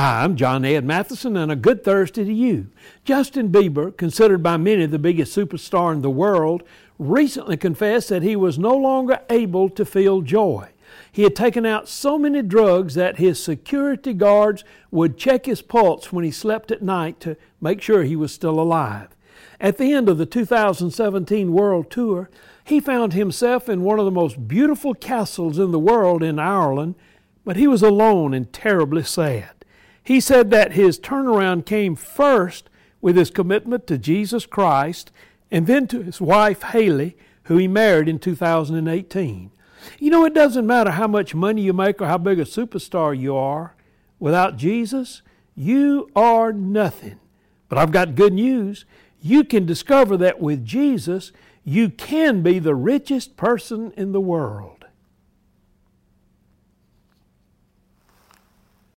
Hi, I'm John Ed Mathison, and a good Thursday to you. Justin Bieber, considered by many the biggest superstar in the world, recently confessed that he was no longer able to feel joy. He had taken out so many drugs that his security guards would check his pulse when he slept at night to make sure he was still alive. At the end of the 2017 World Tour, he found himself in one of the most beautiful castles in the world in Ireland, but he was alone and terribly sad. He said that his turnaround came first with his commitment to Jesus Christ and then to his wife Hailey, who he married in 2018. You know, it doesn't matter how much money you make or how big a superstar you are. Without Jesus, you are nothing. But I've got good news. You can discover that with Jesus, you can be the richest person in the world.